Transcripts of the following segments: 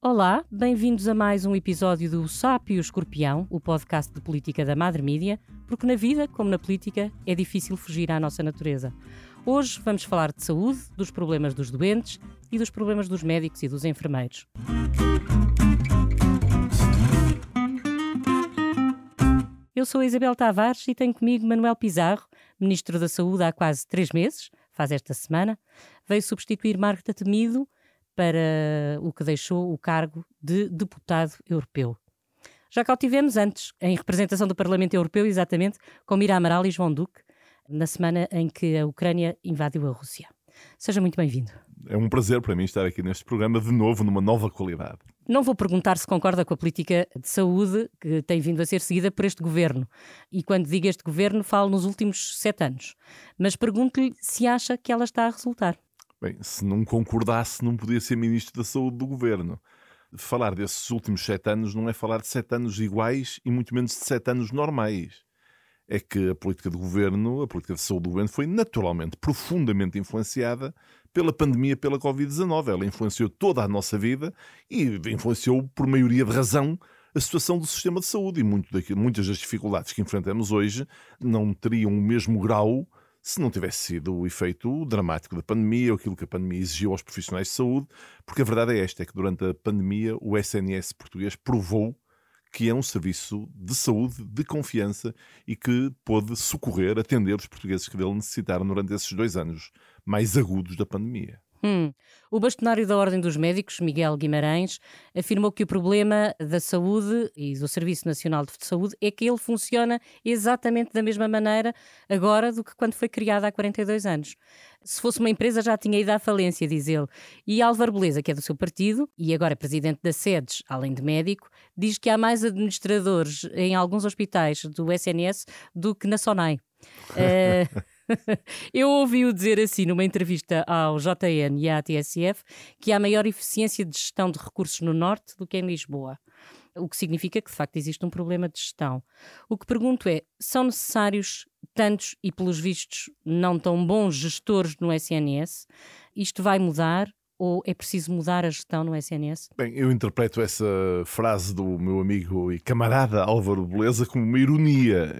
Olá, bem-vindos a mais um episódio do e o Escorpião, o podcast de política da Madre Mídia, porque na vida, como na política, é difícil fugir à nossa natureza. Hoje vamos falar de saúde, dos problemas dos doentes e dos problemas dos médicos e dos enfermeiros. Eu sou a Isabel Tavares e tenho comigo Manuel Pizarro, Ministro da Saúde há quase três meses, faz esta semana. Veio substituir Marta Temido para o que deixou o cargo de deputado europeu. Já cá o tivemos antes, em representação do Parlamento Europeu, exatamente, com Mira Amaral e João Duque, na semana em que a Ucrânia invadiu a Rússia. Seja muito bem-vindo. É um prazer para mim estar aqui neste programa de novo, numa nova qualidade. Não vou perguntar se concorda com a política de saúde que tem vindo a ser seguida por este governo. E quando digo este governo, falo nos últimos sete anos. Mas pergunto-lhe se acha que ela está a resultar. Bem, se não concordasse, não podia ser Ministro da Saúde do Governo. Falar desses últimos sete anos não é falar de sete anos iguais e muito menos de sete anos normais. É que a política do governo, a política de saúde do governo, foi naturalmente profundamente influenciada pela pandemia, pela Covid-19. Ela influenciou toda a nossa vida e influenciou, por maioria de razão, a situação do sistema de saúde. E muito muitas das dificuldades que enfrentamos hoje não teriam o mesmo grau se não tivesse sido o efeito dramático da pandemia, ou aquilo que a pandemia exigiu aos profissionais de saúde, porque a verdade é esta, é que durante a pandemia o SNS português provou que é um serviço de saúde de confiança e que pôde socorrer, atender os portugueses que dele necessitaram durante esses dois anos mais agudos da pandemia. Hum. O bastonário da Ordem dos Médicos, Miguel Guimarães, afirmou que o problema da saúde e do Serviço Nacional de Saúde é que ele funciona exatamente da mesma maneira agora do que quando foi criado há 42 anos. Se fosse uma empresa já tinha ido à falência, diz ele. E Álvaro Beleza, que é do seu partido e agora é presidente da SEDES, além de médico, diz que há mais administradores em alguns hospitais do SNS do que na SONAI. uh... Eu ouvi-o dizer assim numa entrevista ao JN e à TSF que há maior eficiência de gestão de recursos no Norte do que em Lisboa. O que significa que de facto existe um problema de gestão. O que pergunto é: são necessários tantos e, pelos vistos, não tão bons gestores no SNS? Isto vai mudar? Ou é preciso mudar a gestão no SNS? Bem, eu interpreto essa frase do meu amigo e camarada Álvaro Beleza como uma ironia,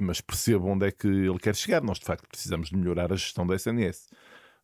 mas percebo onde é que ele quer chegar. Nós, de facto, precisamos de melhorar a gestão do SNS.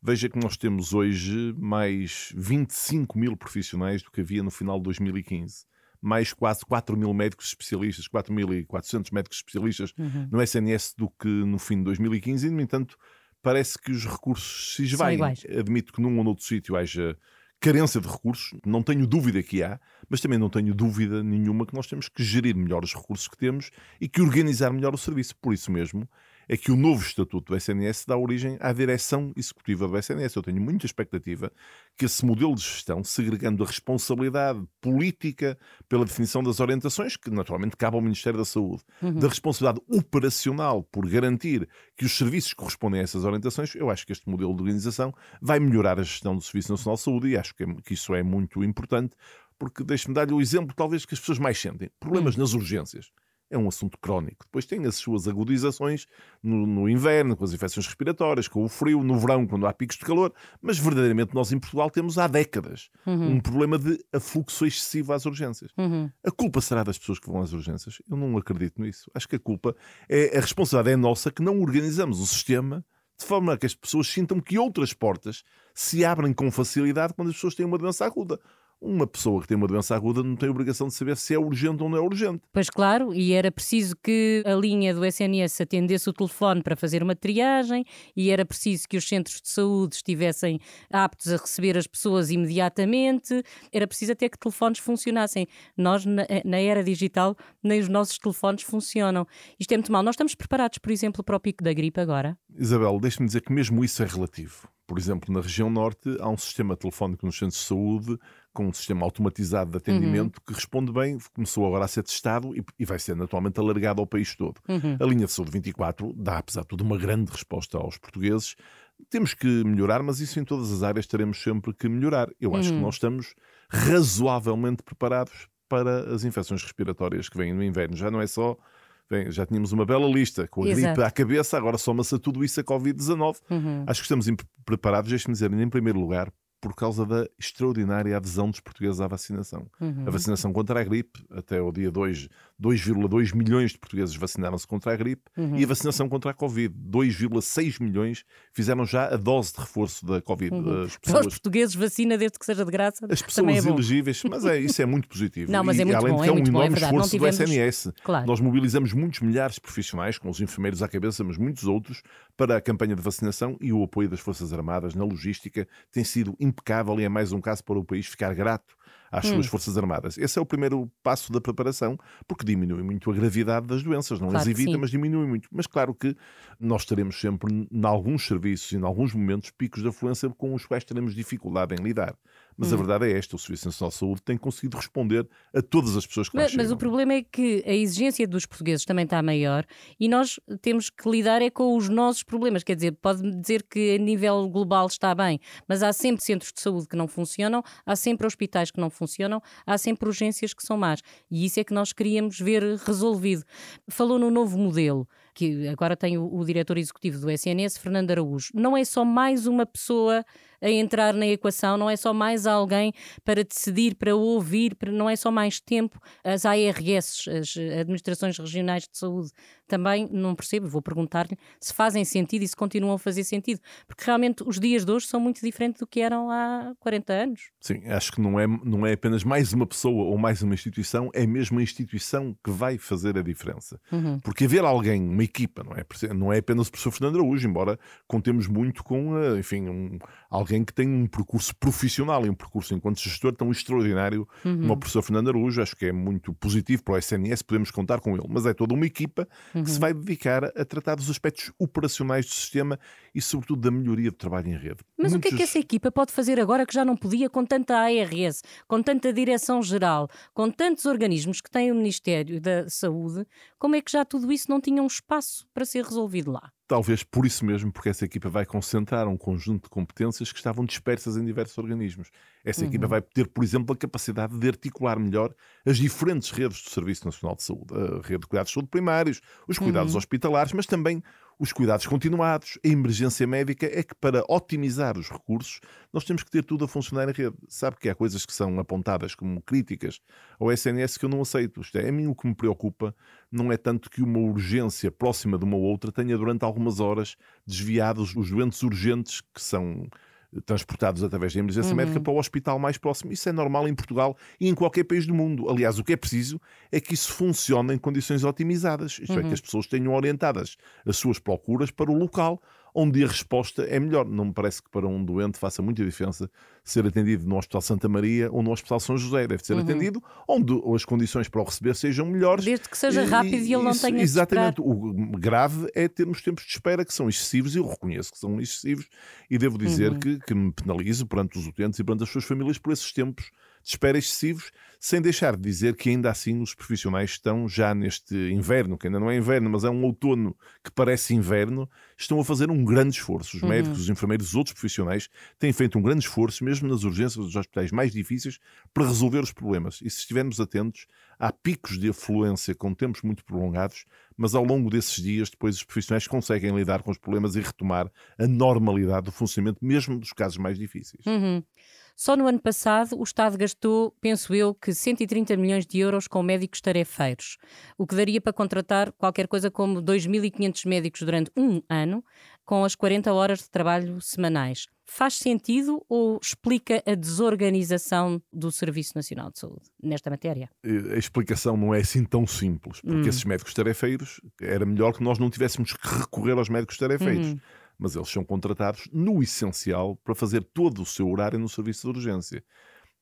Veja que nós temos hoje mais 25 mil profissionais do que havia no final de 2015 mais quase 4 mil médicos especialistas, 4.400 médicos especialistas uhum. no SNS do que no fim de 2015, e, no entanto, parece que os recursos se esvaem. Admito que num ou noutro sítio haja carência de recursos, não tenho dúvida que há, mas também não tenho dúvida nenhuma que nós temos que gerir melhor os recursos que temos e que organizar melhor o serviço. Por isso mesmo, é que o novo estatuto do SNS dá origem à direção executiva do SNS. Eu tenho muita expectativa que esse modelo de gestão, segregando a responsabilidade política pela definição das orientações, que naturalmente cabe ao Ministério da Saúde, uhum. da responsabilidade operacional por garantir que os serviços correspondem a essas orientações, eu acho que este modelo de organização vai melhorar a gestão do Serviço Nacional de Saúde e acho que, é, que isso é muito importante, porque deixe-me dar-lhe o exemplo, talvez, que as pessoas mais sentem: problemas uhum. nas urgências é um assunto crónico. Depois tem as suas agudizações no, no, inverno, com as infecções respiratórias, com o frio, no verão, quando há picos de calor, mas verdadeiramente nós em Portugal temos há décadas uhum. um problema de afluxo excessivo às urgências. Uhum. A culpa será das pessoas que vão às urgências? Eu não acredito nisso. Acho que a culpa é a responsabilidade é nossa que não organizamos o sistema de forma que as pessoas sintam que outras portas se abrem com facilidade quando as pessoas têm uma doença aguda uma pessoa que tem uma doença aguda não tem obrigação de saber se é urgente ou não é urgente. Pois claro, e era preciso que a linha do SNS atendesse o telefone para fazer uma triagem, e era preciso que os centros de saúde estivessem aptos a receber as pessoas imediatamente, era preciso até que telefones funcionassem. Nós, na, na era digital, nem os nossos telefones funcionam. Isto é muito mal. Nós estamos preparados, por exemplo, para o pico da gripe agora? Isabel, deixe-me dizer que mesmo isso é relativo. Por exemplo, na região norte há um sistema telefónico nos centros de saúde com um sistema automatizado de atendimento uhum. que responde bem, começou agora a ser testado e, e vai ser naturalmente alargado ao país todo. Uhum. A linha de saúde 24 dá, apesar de tudo, uma grande resposta aos portugueses. Temos que melhorar, mas isso em todas as áreas teremos sempre que melhorar. Eu acho que uhum. nós estamos razoavelmente preparados para as infecções respiratórias que vêm no inverno. Já não é só Bem, já tínhamos uma bela lista com a Exato. gripe à cabeça, agora soma-se a tudo isso a Covid-19. Uhum. Acho que estamos preparados, deixe-me dizer, em primeiro lugar, por causa da extraordinária adesão dos portugueses à vacinação. Uhum. A vacinação contra a gripe, até o dia 2, 2,2 milhões de portugueses vacinaram-se contra a gripe uhum. e a vacinação contra a Covid, 2,6 milhões fizeram já a dose de reforço da Covid. Uhum. As pessoas... Para os portugueses, vacina desde que seja de graça. As pessoas é elegíveis, mas é, isso é muito positivo. Não, mas é muito e, além bom, de que é, é um enorme bom, é esforço tivemos... do SNS. Claro. Nós mobilizamos muitos milhares de profissionais, com os enfermeiros à cabeça, mas muitos outros, para a campanha de vacinação e o apoio das Forças Armadas na logística tem sido impecável e é mais um caso para o país ficar grato às suas hum. Forças Armadas. Esse é o primeiro passo da preparação, porque diminui muito a gravidade das doenças, não claro as evita, mas diminui muito. Mas claro que nós teremos sempre, em alguns serviços e em alguns momentos, picos de afluência com os quais teremos dificuldade em lidar. Mas hum. a verdade é esta: o Serviço Nacional de Saúde tem conseguido responder a todas as pessoas que mas. Mas o problema é que a exigência dos portugueses também está maior e nós temos que lidar é com os nossos problemas. Quer dizer, pode dizer que a nível global está bem, mas há sempre centros de saúde que não funcionam, há sempre hospitais que não funcionam, há sempre urgências que são más. E isso é que nós queríamos ver resolvido. Falou no novo modelo que agora tem o, o diretor executivo do SNS, Fernando Araújo. Não é só mais uma pessoa a entrar na equação, não é só mais alguém para decidir, para ouvir, para, não é só mais tempo. As ARS, as Administrações Regionais de Saúde, também não percebo, vou perguntar-lhe se fazem sentido e se continuam a fazer sentido, porque realmente os dias de hoje são muito diferentes do que eram há 40 anos. Sim, acho que não é, não é apenas mais uma pessoa ou mais uma instituição, é mesmo a instituição que vai fazer a diferença. Uhum. Porque haver alguém, uma equipa, não é, não é apenas o professor Fernando Araújo, embora contemos muito com, eh, enfim, um, alguém alguém que tem um percurso profissional e um percurso enquanto gestor tão extraordinário uhum. como o professor Fernando Araújo. Acho que é muito positivo para o SNS, podemos contar com ele. Mas é toda uma equipa uhum. que se vai dedicar a tratar dos aspectos operacionais do sistema e, sobretudo, da melhoria do trabalho em rede. Mas Muitos... o que é que essa equipa pode fazer agora que já não podia com tanta ARS, com tanta Direção-Geral, com tantos organismos que tem o Ministério da Saúde? Como é que já tudo isso não tinha um espaço para ser resolvido lá? Talvez por isso mesmo, porque essa equipa vai concentrar um conjunto de competências que estavam dispersas em diversos organismos. Essa uhum. equipa vai ter, por exemplo, a capacidade de articular melhor as diferentes redes do Serviço Nacional de Saúde, a rede de cuidados de saúde primários, os cuidados uhum. hospitalares, mas também os cuidados continuados, a emergência médica, é que para otimizar os recursos nós temos que ter tudo a funcionar em rede. Sabe que há coisas que são apontadas como críticas ao SNS que eu não aceito. Isto é, a mim o que me preocupa não é tanto que uma urgência próxima de uma outra tenha durante algumas horas desviados os doentes urgentes que são transportados através da emergência uhum. médica para o hospital mais próximo. Isso é normal em Portugal e em qualquer país do mundo. Aliás, o que é preciso é que isso funcione em condições otimizadas, isto uhum. é, que uhum. as pessoas tenham orientadas as suas procuras para o local onde a resposta é melhor. Não me parece que para um doente faça muita diferença ser atendido no Hospital Santa Maria ou no Hospital São José. Deve ser uhum. atendido onde as condições para o receber sejam melhores. Desde que seja rápido e, e ele não tenha Exatamente. O grave é termos tempos de espera que são excessivos e eu reconheço que são excessivos e devo dizer uhum. que, que me penalizo perante os utentes e perante as suas famílias por esses tempos de espera excessivos, sem deixar de dizer que ainda assim os profissionais estão já neste inverno, que ainda não é inverno, mas é um outono que parece inverno, estão a fazer um grande esforço. Os uhum. médicos, os enfermeiros, os outros profissionais têm feito um grande esforço, mesmo nas urgências dos hospitais mais difíceis, para resolver os problemas. E se estivermos atentos, há picos de afluência com tempos muito prolongados, mas ao longo desses dias, depois os profissionais conseguem lidar com os problemas e retomar a normalidade do funcionamento, mesmo dos casos mais difíceis. Uhum. Só no ano passado o Estado gastou, penso eu, que 130 milhões de euros com médicos tarefeiros, o que daria para contratar qualquer coisa como 2.500 médicos durante um ano, com as 40 horas de trabalho semanais. Faz sentido ou explica a desorganização do Serviço Nacional de Saúde nesta matéria? A explicação não é assim tão simples, porque hum. esses médicos tarefeiros era melhor que nós não tivéssemos que recorrer aos médicos tarefeiros. Hum mas eles são contratados no essencial para fazer todo o seu horário no serviço de urgência.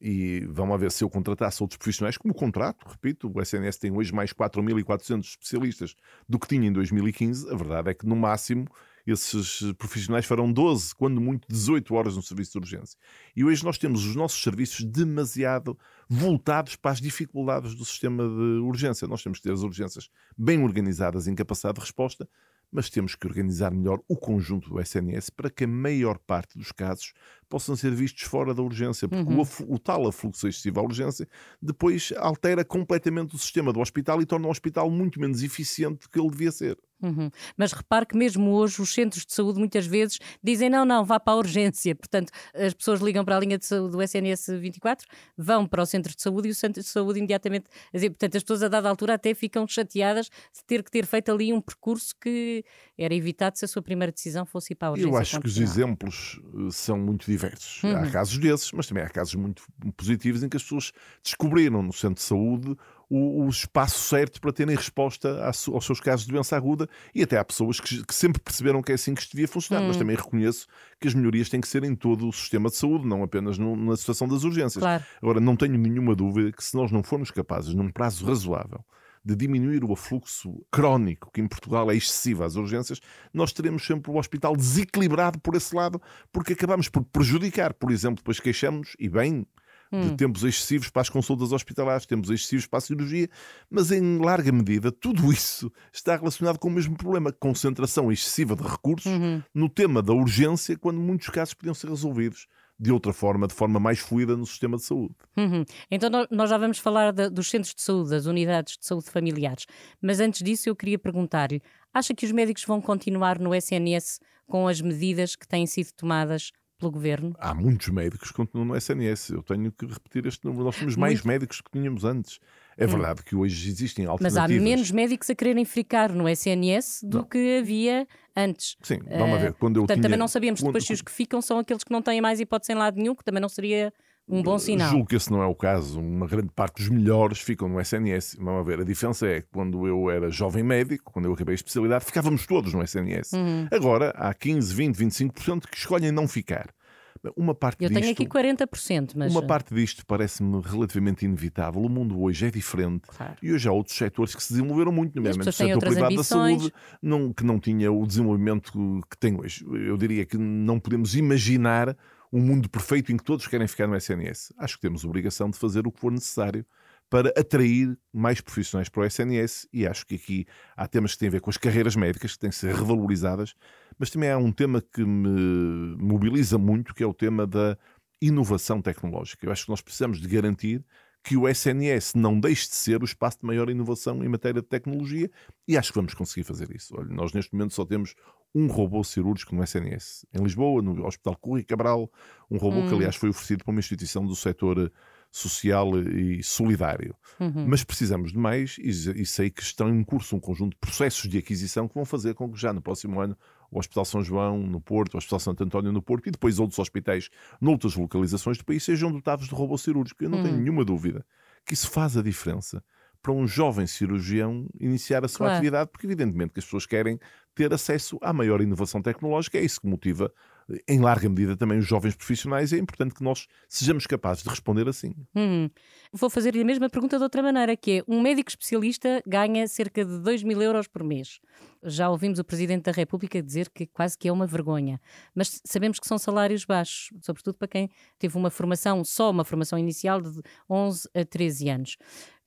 E vamos ver se eu contratasse outros profissionais, como contrato, repito, o SNS tem hoje mais 4.400 especialistas do que tinha em 2015. A verdade é que, no máximo, esses profissionais farão 12, quando muito 18 horas no serviço de urgência. E hoje nós temos os nossos serviços demasiado voltados para as dificuldades do sistema de urgência. Nós temos que ter as urgências bem organizadas em capacidade de resposta, mas temos que organizar melhor o conjunto do SNS para que a maior parte dos casos possam ser vistos fora da urgência, porque uhum. o, o, tal afluxo excessivo à urgência depois altera completamente o sistema do hospital e torna o hospital muito menos eficiente do que ele devia ser. Uhum. Mas repare que mesmo hoje os centros de saúde muitas vezes dizem não, não, vá para a urgência. Portanto, as pessoas ligam para a linha de saúde do SNS 24, vão para o centro de saúde e o centro de saúde imediatamente. Portanto, as pessoas a dada altura até ficam chateadas de ter que ter feito ali um percurso que era evitado se a sua primeira decisão fosse ir para a urgência. Eu acho que os exemplos eh, são muito diversos. Uhum. Há casos desses, mas também há casos muito positivos em que as pessoas descobriram no centro de saúde o, o espaço certo para terem resposta aos seus casos de doença aguda e até há pessoas que, que sempre perceberam que é assim que isto devia funcionar, hum. mas também reconheço que as melhorias têm que ser em todo o sistema de saúde, não apenas no, na situação das urgências. Claro. Agora, não tenho nenhuma dúvida que se nós não formos capazes, num prazo razoável, de diminuir o afluxo crónico, que em Portugal é excessivo às urgências, nós teremos sempre o hospital desequilibrado por esse lado, porque acabamos por prejudicar. Por exemplo, depois queixamos, e bem, hum. de tempos excessivos para as consultas hospitalares, tempos excessivos para a cirurgia, mas em larga medida tudo isso está relacionado com o mesmo problema, concentração excessiva de recursos uhum. no tema da urgência, quando muitos casos podiam ser resolvidos de outra forma, de forma mais fluida no sistema de saúde. Uhum. Então, nós já vamos falar de, dos centros de saúde, das unidades de saúde familiares. Mas antes disso, eu queria perguntar-lhe: acha que os médicos vão continuar no SNS com as medidas que têm sido tomadas pelo governo? Há muitos médicos que continuam no SNS. Eu tenho que repetir este número. Nós temos mais Muito. médicos que tínhamos antes. É hum. verdade que hoje existem alternativas. Mas há menos médicos a quererem ficar no SNS do não. que havia antes. Sim, vamos uh, ver. Quando eu portanto, tinha... também não sabíamos depois se os que ficam são aqueles que não têm mais hipótese em lado nenhum, que também não seria um bom sinal. Julgo que esse não é o caso. Uma grande parte dos melhores ficam no SNS. Vamos ver, a diferença é que quando eu era jovem médico, quando eu acabei a especialidade, ficávamos todos no SNS. Uhum. Agora há 15, 20, 25% que escolhem não ficar. Uma parte Eu disto, tenho aqui 40%, mas. Uma parte disto parece-me relativamente inevitável. O mundo hoje é diferente claro. e hoje há outros setores que se desenvolveram muito, nomeadamente o setor privado ambições. da saúde, não, que não tinha o desenvolvimento que tem hoje. Eu diria que não podemos imaginar um mundo perfeito em que todos querem ficar no SNS. Acho que temos obrigação de fazer o que for necessário para atrair mais profissionais para o SNS e acho que aqui há temas que têm a ver com as carreiras médicas que têm que ser revalorizadas, mas também há um tema que me mobiliza muito, que é o tema da inovação tecnológica. Eu acho que nós precisamos de garantir que o SNS não deixe de ser o espaço de maior inovação em matéria de tecnologia e acho que vamos conseguir fazer isso. Olha, nós neste momento só temos um robô cirúrgico no SNS. Em Lisboa, no Hospital Correia Cabral, um robô hum. que aliás foi oferecido por uma instituição do setor social e solidário. Uhum. Mas precisamos de mais e, e, sei que estão em curso um conjunto de processos de aquisição que vão fazer com que já no próximo ano o Hospital São João no Porto, o Hospital Santo António no Porto e depois outros hospitais noutras localizações do país sejam dotados de robô cirúrgico. Eu não uhum. tenho nenhuma dúvida que isso faz a diferença para um jovem cirurgião iniciar a sua claro. atividade, porque evidentemente que as pessoas querem ter acesso à maior inovação tecnológica, é isso que motiva em larga medida também os jovens profissionais, é importante que nós sejamos capazes de responder assim. Hum. Vou fazer-lhe a mesma pergunta de outra maneira, que é, um médico especialista ganha cerca de 2 mil euros por mês. Já ouvimos o Presidente da República dizer que quase que é uma vergonha, mas sabemos que são salários baixos, sobretudo para quem teve uma formação, só uma formação inicial de 11 a 13 anos.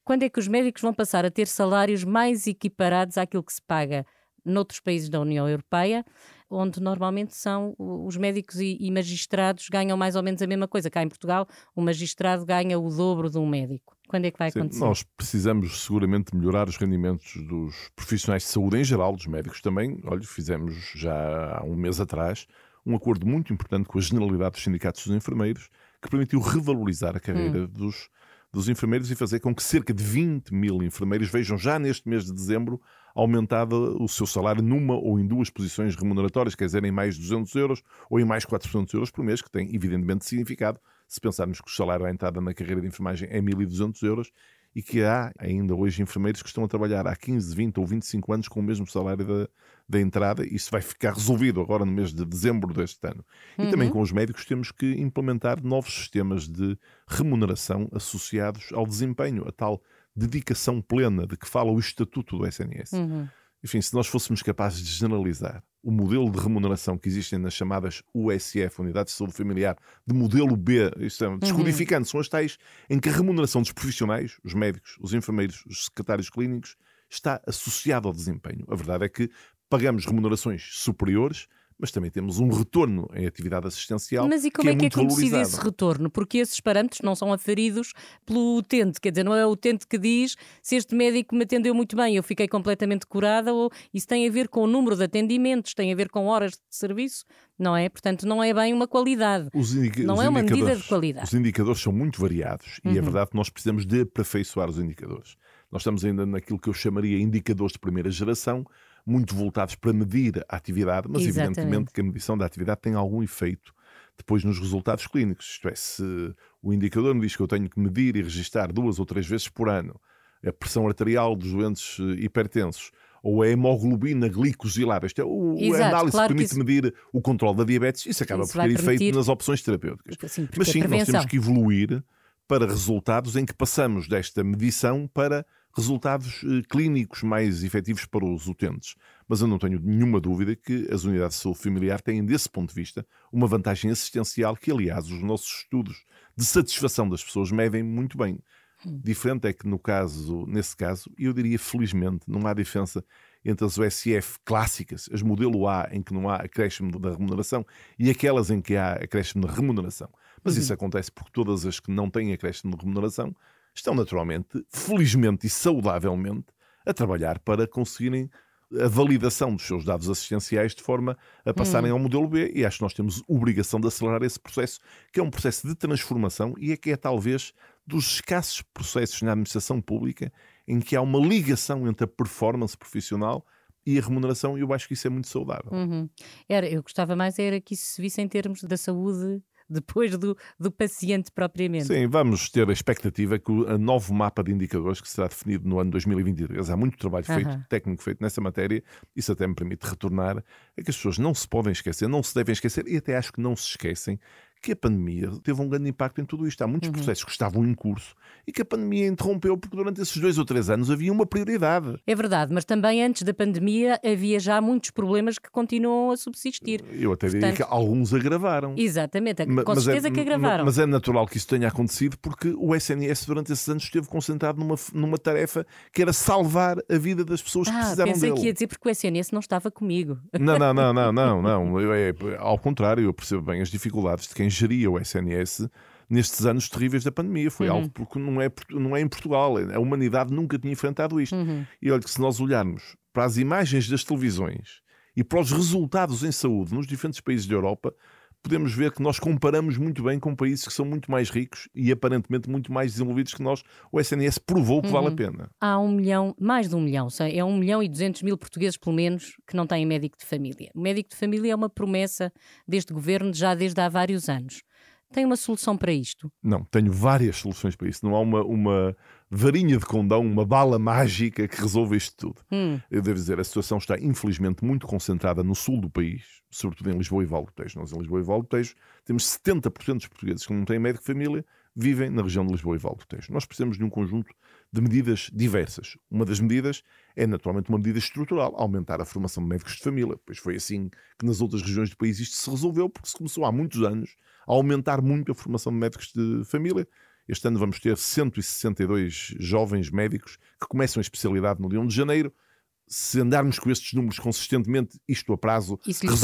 Quando é que os médicos vão passar a ter salários mais equiparados àquilo que se paga noutros países da União Europeia, onde normalmente são os médicos e, magistrados ganham mais ou menos a mesma coisa. Cá em Portugal, o magistrado ganha o dobro de um médico. Quando é que vai Sim, acontecer? Nós precisamos seguramente melhorar os rendimentos dos profissionais de saúde em geral, dos médicos também. Olha, fizemos já há um mês atrás um acordo muito importante com a generalidade dos sindicatos dos enfermeiros que permitiu revalorizar a carreira hum. dos dos enfermeiros e fazer com que cerca de 20 mil enfermeiros vejam já neste mês de dezembro aumentado o seu salário numa ou em duas posições remuneratórias, quer dizer, em mais 200 euros ou em mais 400 euros por mês, que tem evidentemente significado, se pensarmos que o salário à entrada na carreira de enfermagem é 1.200 euros e que há ainda hoje enfermeiros que estão a trabalhar há 15, 20 ou 25 anos com o mesmo salário da, da entrada. Isso vai ficar resolvido agora no mês de dezembro deste ano. Uhum. E também uhum. com os médicos temos que implementar novos sistemas de remuneração associados ao desempenho, a tal dedicação plena de que fala o Estatuto do SNS. Uhum. Enfim, se nós fôssemos capazes de generalizar o modelo de remuneração que existem nas chamadas USF, Unidades de Saúde Familiar, de modelo B, isto é, uhum. descodificando, uhum. são as tais em que a remuneração dos profissionais, os médicos, os enfermeiros, os secretários clínicos, está associada ao desempenho. A verdade é que pagamos remunerações superiores, mas também temos um retorno em atividade assistencial. Mas e como que é, que é conhecido esse retorno? Porque esses parâmetros não são aferidos pelo utente, quer dizer, não é o utente que diz se este médico me atendeu muito bem, eu fiquei completamente curada, ou isso tem a ver com o número de atendimentos, tem a ver com horas de serviço, não é? Portanto, não é bem uma qualidade. Não é uma medida de qualidade. Os indicadores são muito variados e é Uhum. verdade que nós precisamos de aperfeiçoar os indicadores. Nós estamos ainda naquilo que eu chamaria indicadores de primeira geração, muito voltados para medir a atividade, mas Exatamente. evidentemente que a medição da atividade tem algum efeito depois nos resultados clínicos. Isto é, se o indicador me diz que eu tenho que medir e registar duas ou três vezes por ano a pressão arterial dos doentes eh, hipertensos ou a hemoglobina glicosilada, isto é, o, Exato, a análise claro que permite medir o controle da diabetes, isso acaba Isso por ter efeito permitir- nas opções terapêuticas. Porque Mas sim, nós temos que evoluir para resultados em que passamos desta medição para resultados eh, clínicos mais efetivos para os utentes. Mas eu não tenho nenhuma dúvida que as unidades de saúde familiar têm, desse ponto de vista, uma vantagem assistencial que, aliás, os nossos estudos de satisfação das pessoas medem muito bem. Diferente é que no caso, nesse caso, eu diria felizmente, não há diferença entre as USF clássicas, as modelo A, em que não há acréscimo da remuneração, e aquelas em que há acréscimo de remuneração. Mas isso acontece porque todas as que não têm acréscimo de remuneração estão naturalmente, felizmente e saudavelmente, a trabalhar para conseguirem a validação dos seus dados assistenciais de forma a passarem ao modelo B e acho que nós temos obrigação de acelerar esse processo, que é um processo de transformação e é que é talvez dos escassos processos na administração pública em que há uma ligação entre a performance profissional e a remuneração e eu acho que isso é muito saudável. Uhum. Era, eu gostava mais era que isso se visse em termos da saúde depois do, do paciente propriamente. Sim, vamos ter a expectativa que o novo mapa de indicadores que será definido no ano 2023, há muito trabalho feito, Aham. técnico feito nessa matéria, isso até me permite retornar a que as pessoas não se podem esquecer, não se devem esquecer e até acho que não se esquecem que a pandemia teve um grande impacto em tudo isto. Há Uhum. muitos processos que estavam em curso e que a pandemia interrompeu porque durante esses dois ou três anos havia uma prioridade. É verdade, mas também antes da pandemia havia já muitos problemas que continuam a subsistir. Eu até diria Portanto- que alguns agravaram. Exatamente, Ma- com mas certeza é, que agravaram. Mas é natural que isso tenha acontecido porque o SNS durante esses anos esteve concentrado numa, numa tarefa que era salvar a vida das pessoas que ah, precisavam pensei dele. que ia dizer porque o SNS não estava comigo. Não, não, não, não, não, não. Eu, é, ao contrário, eu percebo bem as dificuldades de quem geria o SNS nestes anos terríveis da pandemia. Foi Uhum. algo porque não é, não é em Portugal. A humanidade nunca tinha enfrentado isto. Uhum. E olha que se nós olharmos para as imagens das televisões e para os resultados em saúde nos diferentes países da Europa, podemos ver que nós comparamos muito bem com países que são muito mais ricos e aparentemente muito mais desenvolvidos que nós. O SNS provou que vale a pena. Há um milhão, mais de um milhão, é um milhão e duzentos mil portugueses, pelo menos, que não têm médico de família. O médico de família é uma promessa deste governo já desde há vários anos. Tem uma solução para isto? Não, tenho várias soluções para isso. Não há uma, uma varinha de condão, uma bala mágica que resolva isto tudo. Hum. Eu devo dizer, a situação está infelizmente muito concentrada no sul do país, sobretudo em Lisboa e Vale do Tejo. Nós em Lisboa e Vale do Tejo temos 70% dos portugueses que não têm médico de família vivem na região de Lisboa e Vale do Tejo. Nós precisamos de um conjunto de medidas diversas. Uma das medidas é naturalmente uma medida estrutural, aumentar a formação de médicos de família. Pois foi assim que nas outras regiões do país isto se resolveu, porque se começou há muitos anos a aumentar muito a formação de médicos de família. Este ano vamos ter 162 jovens médicos que começam a especialidade no dia 1 de janeiro. Se andarmos com estes números consistentemente, isto a prazo E se lhes.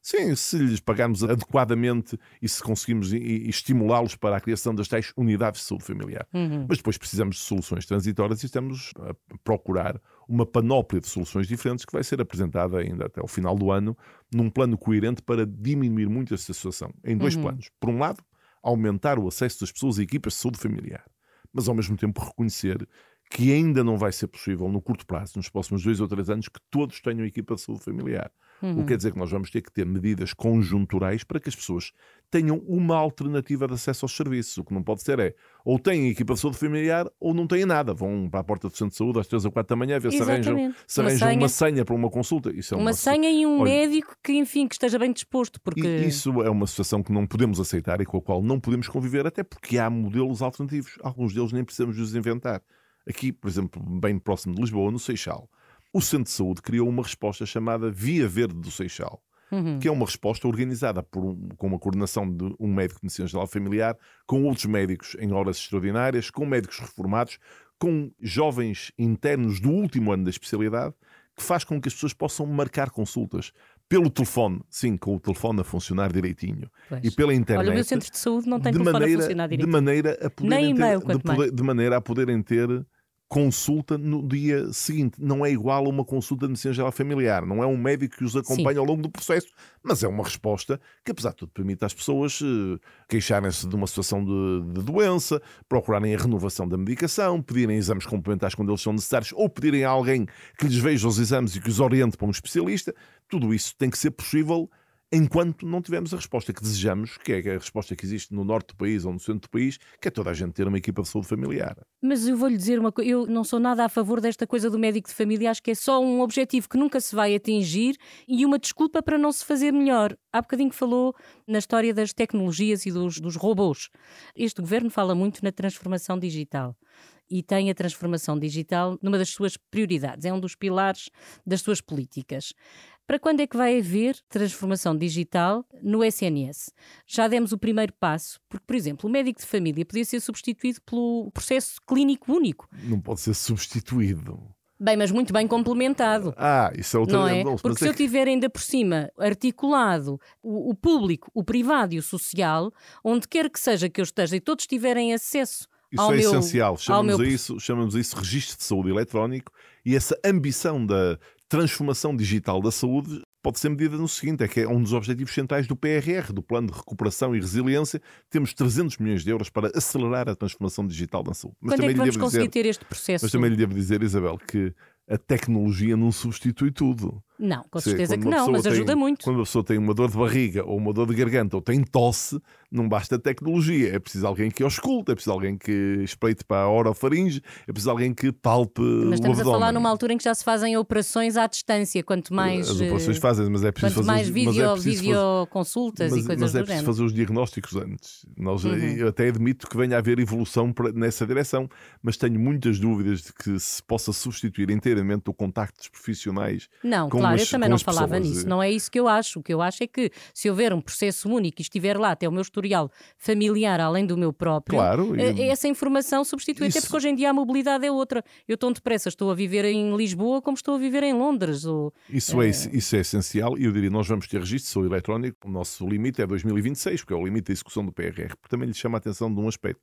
Sim, se lhes pagarmos adequadamente e se conseguimos estimulá-los para a criação das tais unidades de saúde familiar. Uhum. Mas depois precisamos de soluções transitórias e estamos a procurar uma panóplia de soluções diferentes que vai ser apresentada ainda até ao final do ano num plano coerente para diminuir muito esta situação. Em dois Uhum. planos. Por um lado, aumentar o acesso das pessoas a equipas de saúde familiar, mas ao mesmo tempo reconhecer que ainda não vai ser possível no curto prazo, nos próximos dois ou três anos, que todos tenham equipa de saúde familiar. Uhum. O que quer dizer que nós vamos ter que ter medidas conjunturais para que as pessoas tenham uma alternativa de acesso aos serviços. O que não pode ser é ou têm equipa de saúde familiar ou não têm nada. Vão para a porta do centro de saúde às 3 ou 4 da manhã ver se arranjam, se Uma arranjam uma senha. senha para uma consulta. Isso é Uma uma, senha e um Olha- médico que, enfim, que esteja bem disposto, porque... Isso é uma situação que não podemos aceitar e com a qual não podemos conviver, até porque há modelos alternativos. Alguns deles nem precisamos de os inventar. Aqui, por exemplo, bem próximo de Lisboa, no Seixal, o Centro de Saúde criou uma resposta chamada Via Verde do Seixal, Uhum. que é uma resposta organizada por um- com uma coordenação de um médico de medicina geral familiar, com outros médicos em horas extraordinárias, com médicos reformados, com jovens internos do último ano da especialidade, que faz com que as pessoas possam marcar consultas pelo telefone, sim, com o telefone a funcionar direitinho Pois. e pela internet. Olha, o meu centro de saúde não tem de telefone maneira, a funcionar de direito. maneira a poderem Nem ter, de, poder- de maneira a poderem ter consulta no dia seguinte. Não é igual a uma consulta de medicina geral familiar. Não é um médico que os acompanha ao longo do processo, mas é uma resposta que, apesar de tudo, permite às pessoas eh, queixarem-se de uma situação de, de doença, procurarem a renovação da medicação, pedirem exames complementares quando eles são necessários ou pedirem a alguém que lhes veja os exames e que os oriente para um especialista. Tudo isso tem que ser possível enquanto não tivermos a resposta que desejamos, que é a resposta que existe no norte do país ou no centro do país, que é toda a gente ter uma equipa de saúde familiar. Mas eu vou-lhe dizer uma coisa, eu não sou nada a favor desta coisa do médico de família, acho que é só um objetivo que nunca se vai atingir e uma desculpa para não se fazer melhor. Há bocadinho que falou na história das tecnologias e dos, dos robôs. Este governo fala muito na transformação digital e tem a transformação digital numa das suas prioridades, é um dos pilares das suas políticas. Para quando é que vai haver transformação digital no SNS? Já demos o primeiro passo, porque, por exemplo, o médico de família podia ser substituído pelo processo clínico único. Não pode ser substituído. Bem, mas muito bem complementado. Ah, isso é outra Não é? mas Porque se é eu tiver ainda por cima articulado o, o público, o privado e o social, onde quer que seja que eu esteja e todos tiverem acesso Isso é meu, essencial. Chamamos meu a, isso, chamamos a isso registro de saúde eletrónico e essa ambição da transformação digital da saúde pode ser medida no seguinte: é que é um dos objetivos centrais do PRR, do Plano de Recuperação e Resiliência. Temos 300 milhões de euros para acelerar a transformação digital da saúde. Quando é que lhe vamos devo conseguir dizer, ter este processo? mas também lhe devo dizer, Isabel, que a tecnologia não substitui tudo. Não, com Sim, certeza que não, mas tem- ajuda muito. Quando a pessoa tem uma dor de barriga ou uma dor de garganta ou tem tosse, não basta tecnologia. É preciso alguém que ausculte, é preciso alguém que espreite para a orofaringe, é preciso alguém que palpe Mas o estamos a falar numa altura em que já se fazem operações à distância, quanto mais. As operações eh, fazem, mas é preciso Quanto fazer mais vídeo, mas é videoconsultas mas, e coisas mas é do preciso fazer os diagnósticos antes. Nós, Uhum. Eu até admito que venha a haver evolução nessa direção, mas tenho muitas dúvidas de que se possa substituir inteiramente o contacto dos profissionais. Não, com claro, as- eu também não falava pessoas, nisso. eh. Não é isso que eu acho. O que eu acho é que se houver um processo único e estiver lá até o meu historial familiar, além do meu próprio, Claro, e- eh, essa informação substitui. Até Isso- porque hoje em dia a mobilidade é outra. Eu tão depressa estou a viver em Lisboa como estou a viver em Londres. Ou... Isso é, isso é essencial e eu diria, nós vamos ter registro eletrónico, o nosso limite é 2026, porque é o limite da execução do PRR, porque também lhe chama a atenção de um aspecto.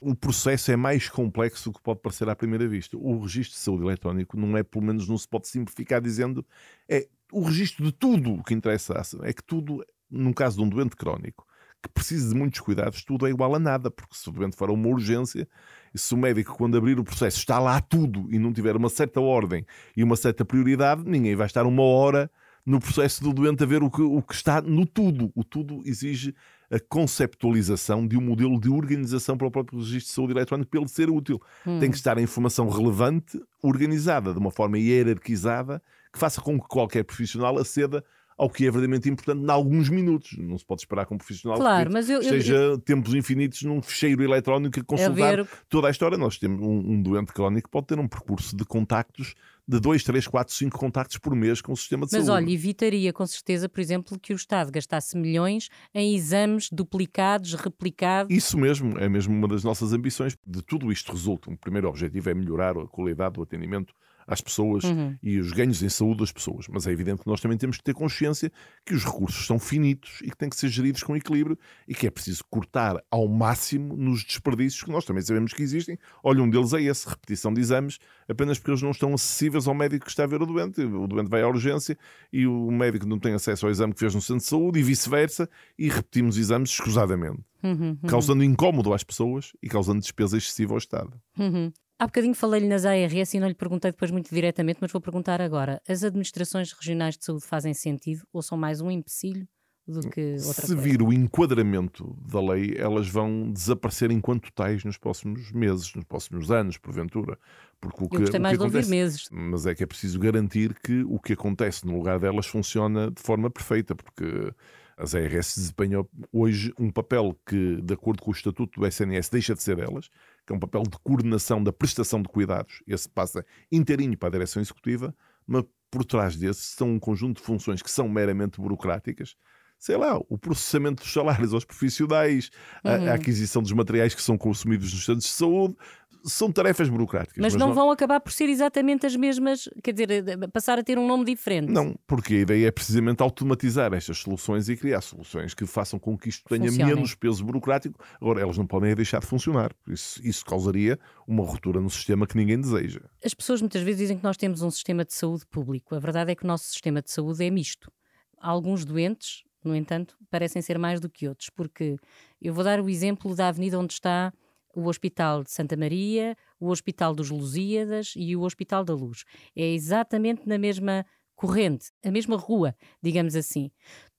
O processo é mais complexo do que pode parecer à primeira vista. O registro de saúde eletrónico não é, pelo menos não se pode simplificar dizendo, é o registro de tudo o que interessa. É que tudo, num caso de um doente crónico, que precisa de muitos cuidados, tudo é igual a nada, porque se o doente for a uma urgência, se o médico, quando abrir o processo, está lá tudo e não tiver uma certa ordem e uma certa prioridade, ninguém vai estar uma hora no processo do doente a ver o que, o que está no tudo. O tudo exige a conceptualização de um modelo de organização para o próprio registro de saúde eletrónico para ele ser útil. Tem que estar a informação relevante, organizada, de uma forma hierarquizada, que faça com que qualquer profissional aceda ao que é verdadeiramente importante em alguns minutos. Não se pode esperar que um profissional Claro, que mas eu- eu- esteja tempos infinitos num fecheiro eletrónico a consultar ver toda a história. Nós temos um, um doente crónico pode ter um percurso de contactos de 2, 3, 4, 5 contactos por mês com o sistema de Mas saúde. olha, evitaria com certeza, por exemplo, que o Estado gastasse milhões em exames duplicados, replicados. Isso mesmo, é mesmo uma das nossas ambições. De tudo isto resulta, o primeiro objetivo é melhorar a qualidade do atendimento às pessoas Uhum. e os ganhos em saúde das pessoas. Mas é evidente que nós também temos que ter consciência que os recursos são finitos e que têm que ser geridos com equilíbrio e que é preciso cortar ao máximo nos desperdícios que nós também sabemos que existem. Olha, um deles é esse, repetição de exames, apenas porque eles não estão acessíveis ao médico que está a ver o doente. O doente vai à urgência e o médico não tem acesso ao exame que fez no centro de saúde e vice-versa e repetimos exames escusadamente, Uhum, uhum, causando incómodo às pessoas e causando despesa excessiva ao Estado. uhum. Há bocadinho falei-lhe nas ARS e não lhe perguntei depois muito diretamente, mas vou perguntar agora. As administrações regionais de saúde fazem sentido ou são mais um empecilho do que outra Se coisa? vir o enquadramento da lei, elas vão desaparecer enquanto tais nos próximos meses, nos próximos anos, porventura. Porque o que, Eu gostei o mais que de ouvir acontece, meses. Mas é que é preciso garantir que o que acontece no lugar delas funciona de forma perfeita, porque as ARS desempenham hoje um papel que, de acordo com o estatuto do SNS, deixa de ser delas, que é um papel de coordenação da prestação de cuidados. Esse passa inteirinho para a direção executiva, mas por trás desse estão um conjunto de funções que são meramente burocráticas. Sei lá, o processamento dos salários aos profissionais, a- Uhum. a, aquisição dos materiais que são consumidos nos centros de saúde, são tarefas burocráticas. Mas, mas não, não, vão acabar por ser exatamente as mesmas, quer dizer, passar a ter um nome diferente. Não, porque a ideia é precisamente automatizar estas soluções e criar soluções que façam com que isto tenha Funcionem. menos peso burocrático. Agora, elas não podem deixar de funcionar. Isso, isso causaria uma ruptura no sistema que ninguém deseja. As pessoas muitas vezes dizem que nós temos um sistema de saúde público. A verdade é que o nosso sistema de saúde é misto. Alguns doentes, no entanto, parecem ser mais do que outros, porque eu vou dar o exemplo da avenida onde está o Hospital de Santa Maria, o Hospital dos Lusíadas e o Hospital da Luz. É exatamente na mesma corrente, a mesma rua, digamos assim.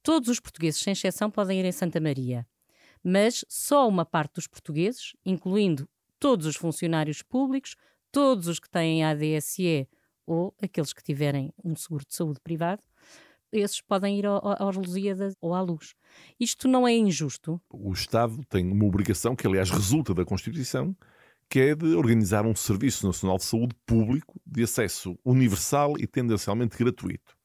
Todos os portugueses, sem exceção, podem ir em Santa Maria, mas só uma parte dos portugueses, incluindo todos os funcionários públicos, todos os que têm ADSE ou aqueles que tiverem um seguro de saúde privado, esses podem ir ao, aos Lusíadas ou à luz. Isto não é injusto? O Estado tem uma obrigação, que aliás resulta da Constituição, que é de organizar um Serviço Nacional de Saúde público de acesso universal e tendencialmente gratuito.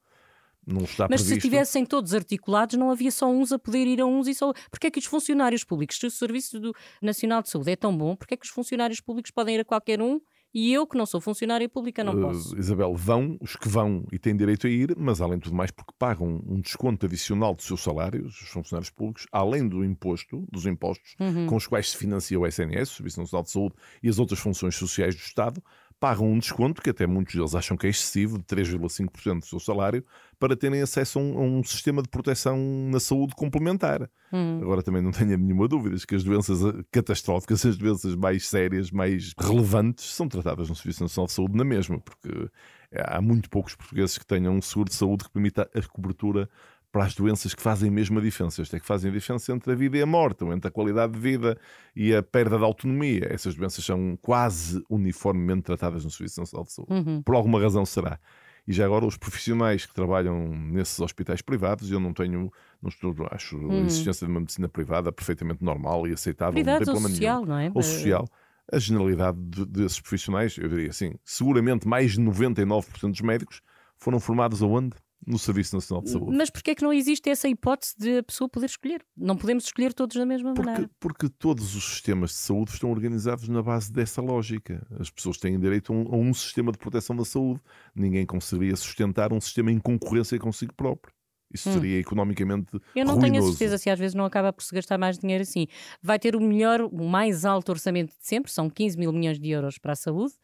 Não está Mas previsto... se estivessem todos articulados, não havia só uns a poder ir a uns e só. Porquê é que os funcionários públicos, se o Serviço Nacional de Saúde é tão bom, porquê é que os funcionários públicos podem ir a qualquer um e eu, que não sou funcionária pública, não posso. Uh, Isabel, vão os que vão e têm direito a ir, mas além de tudo mais, porque pagam um desconto adicional dos seus salários, os funcionários públicos, além do imposto, dos impostos uhum. com os quais se financia o SNS, o Serviço Nacional de Saúde e as outras funções sociais do Estado, pagam um desconto, que até muitos deles acham que é excessivo, de 3,5% do seu salário, para terem acesso a um, a um, sistema de proteção na saúde complementar. Hum. Agora também não tenho nenhuma dúvida que as doenças eh, catastróficas, as doenças mais sérias, mais relevantes, são tratadas no Serviço Nacional de Saúde na mesma, porque há muito poucos portugueses que tenham um seguro de saúde que permita a cobertura para as doenças que fazem mesmo a diferença. Isto é que fazem a diferença entre a vida e a morte, ou entre a qualidade de vida e a perda de autonomia. Essas doenças são quase uniformemente tratadas no Serviço Nacional de Saúde. Uhum. Por alguma razão será. E já agora os profissionais que trabalham nesses hospitais privados, eu não tenho, não estou, acho uhum. a existência de uma medicina privada perfeitamente normal e aceitável. Privado não ou social, nenhum. não é? Ou social. A generalidade de, desses profissionais, eu diria assim, seguramente mais de 99% dos médicos foram formados aonde? No Serviço Nacional de Saúde. Mas porquê é que não existe essa hipótese de a pessoa poder escolher? Não podemos escolher todos da mesma porque, maneira. Porque todos os sistemas de saúde estão organizados na base dessa lógica. As pessoas têm direito a um, a um sistema de proteção da saúde. Ninguém conseguiria sustentar um sistema em concorrência consigo próprio. Isso hum. seria economicamente Eu não ruinoso. tenho a certeza se às vezes não acaba por se gastar mais dinheiro assim. Vai ter o melhor, o mais alto orçamento de sempre, são 15 mil milhões de euros para a saúde,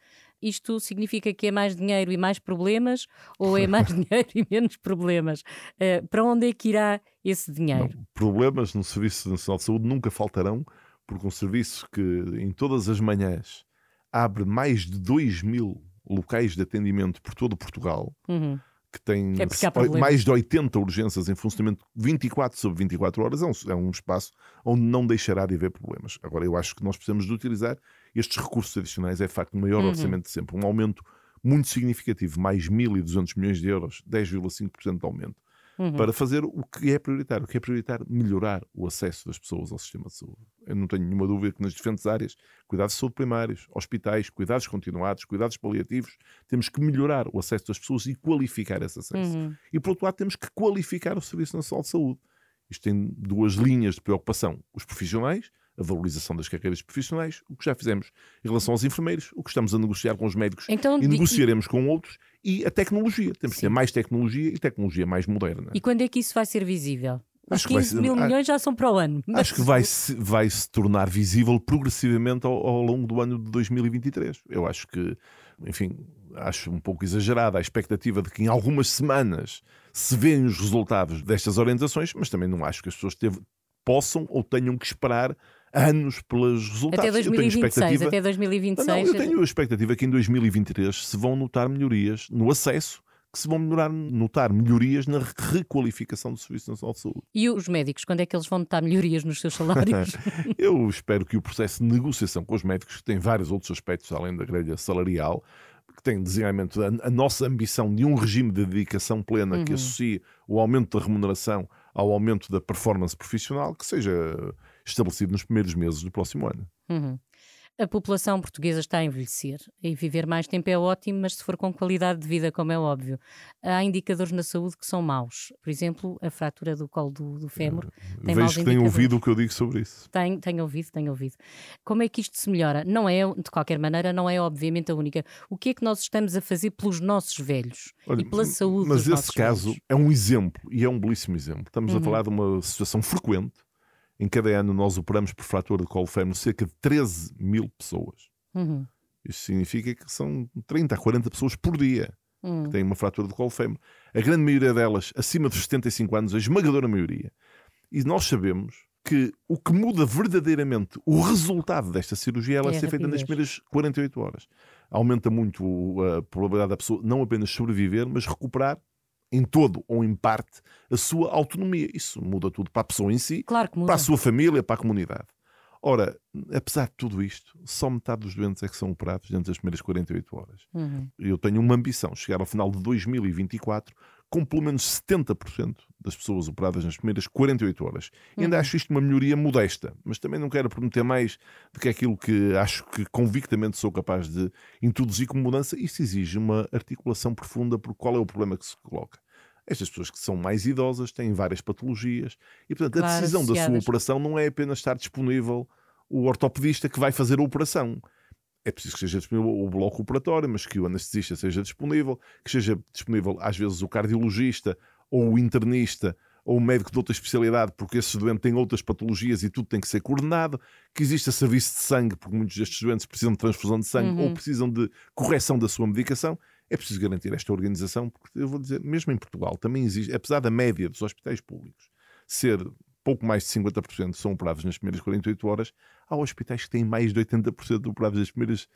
isto significa que é mais dinheiro e mais problemas ou é mais dinheiro e menos problemas? Uh, para onde é que irá esse dinheiro? Não, problemas no Serviço Nacional de Saúde nunca faltarão, porque um serviço que em todas as manhãs abre mais de 2 mil locais de atendimento por todo Portugal. Uhum que tem é mais de 80 urgências em funcionamento 24 sobre 24 horas, é um, é um, espaço onde não deixará de haver problemas. Agora, eu acho que nós precisamos de utilizar estes recursos adicionais, é de facto o maior uhum. orçamento de sempre, um aumento muito significativo, mais 1.200 milhões de euros, 10,5% de aumento uhum. para fazer o que é prioritário. O que é prioritário? Melhorar o acesso das pessoas ao sistema de saúde. Eu não tenho nenhuma dúvida que nas diferentes áreas, cuidados de saúde primários, hospitais, cuidados continuados, cuidados paliativos, temos que melhorar o acesso das pessoas e qualificar esse acesso. Uhum. E por outro lado, temos que qualificar o Serviço Nacional de Saúde. Isto tem duas linhas de preocupação: os profissionais a valorização das carreiras profissionais, o que já fizemos em relação aos enfermeiros, o que estamos a negociar com os médicos então, e negociaremos com outros, e a tecnologia. Temos Sim. que ter mais tecnologia e tecnologia mais moderna. E quando é que isso vai ser visível? Os acho 15 mil milhões já são para o ano. Mas... Acho que vai se, vai se tornar visível progressivamente ao, ao longo do ano de 2023. Eu acho que, enfim, acho um pouco exagerada a expectativa de que em algumas semanas se vêem os resultados destas orientações, mas também não acho que as pessoas teve, possam ou tenham que esperar anos pelos resultados. Até 2026, até 2026. Não, eu tenho a expectativa que em 2023 se vão notar melhorias no acesso que se vão melhorar, notar melhorias na requalificação do Serviço Nacional de Saúde. E os médicos, quando é que eles vão notar melhorias nos seus salários? eu espero que o processo de negociação com os médicos, que tem vários outros aspectos além da grelha salarial, que tem designadamente a, a, nossa ambição de um regime de dedicação plena uhum. que associe o aumento da remuneração ao aumento da performance profissional, que seja estabelecido nos primeiros meses do próximo ano. Uhum. A população portuguesa está a envelhecer e viver mais tempo é ótimo, mas se for com qualidade de vida, como é óbvio. Há indicadores na saúde que são maus. Por exemplo, a fratura do colo do, do fémur. Tem Vejo que tem ouvido o que eu digo sobre isso. Tenho, tenho ouvido, tenho ouvido. Como é que isto se melhora? Não é, de qualquer maneira, não é obviamente a única. O que é que nós estamos a fazer pelos nossos velhos Olha, e pela saúde Mas esse caso velhos? é um exemplo e é um belíssimo exemplo. Estamos uhum. a falar de uma situação frequente em cada ano nós operamos por fratura de colo cerca de 13 mil pessoas. Uhum. Isso significa que são 30 a 40 pessoas por dia uhum. que têm uma fratura de colo. A grande maioria delas acima dos 75 anos, a esmagadora maioria. E nós sabemos que o que muda verdadeiramente o resultado desta cirurgia é ela é ser feita nas primeiras 48 horas. Aumenta muito a probabilidade da pessoa não apenas sobreviver, mas recuperar em todo ou em parte, a sua autonomia. Isso muda tudo para a pessoa em si, claro para a sua família, para a comunidade. Ora, apesar de tudo isto, só metade dos doentes é que são operados dentro das primeiras 48 horas. Uhum. Eu tenho uma ambição, chegar ao final de 2024 com pelo menos 70% das pessoas operadas nas primeiras 48 horas. E ainda uhum. acho isto uma melhoria modesta, mas também não quero prometer mais do que aquilo que acho que convictamente sou capaz de introduzir como mudança. Isto exige uma articulação profunda por qual é o problema que se coloca. Estas pessoas que são mais idosas têm várias patologias e, portanto, claro, a decisão associadas. da sua operação não é apenas estar disponível o ortopedista que vai fazer a operação é preciso que seja disponível o bloco operatório, mas que o anestesista seja disponível, que seja disponível às vezes o cardiologista ou o internista ou o médico de outra especialidade, porque esse doente tem outras patologias e tudo tem que ser coordenado, que exista serviço de sangue, porque muitos destes doentes precisam de transfusão de sangue uhum. ou precisam de correção da sua medicação. É preciso garantir esta organização, porque eu vou dizer, mesmo em Portugal, também existe, apesar da média dos hospitais públicos ser pouco mais de 50% são operados nas primeiras 48 horas, há hospitais que têm mais de 80% operados nas primeiras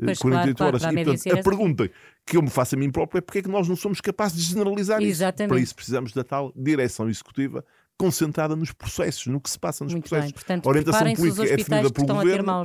eh, Pois, 48 claro, horas. Claro, e, portanto, a assim. pergunta que eu me faço a mim próprio é porque é que nós não somos capazes de generalizar Exatamente. isso. Para isso precisamos da tal direção executiva concentrada nos processos, no que se passa nos Muito processos. Bem. Portanto, a orientação política é definida pelo governo.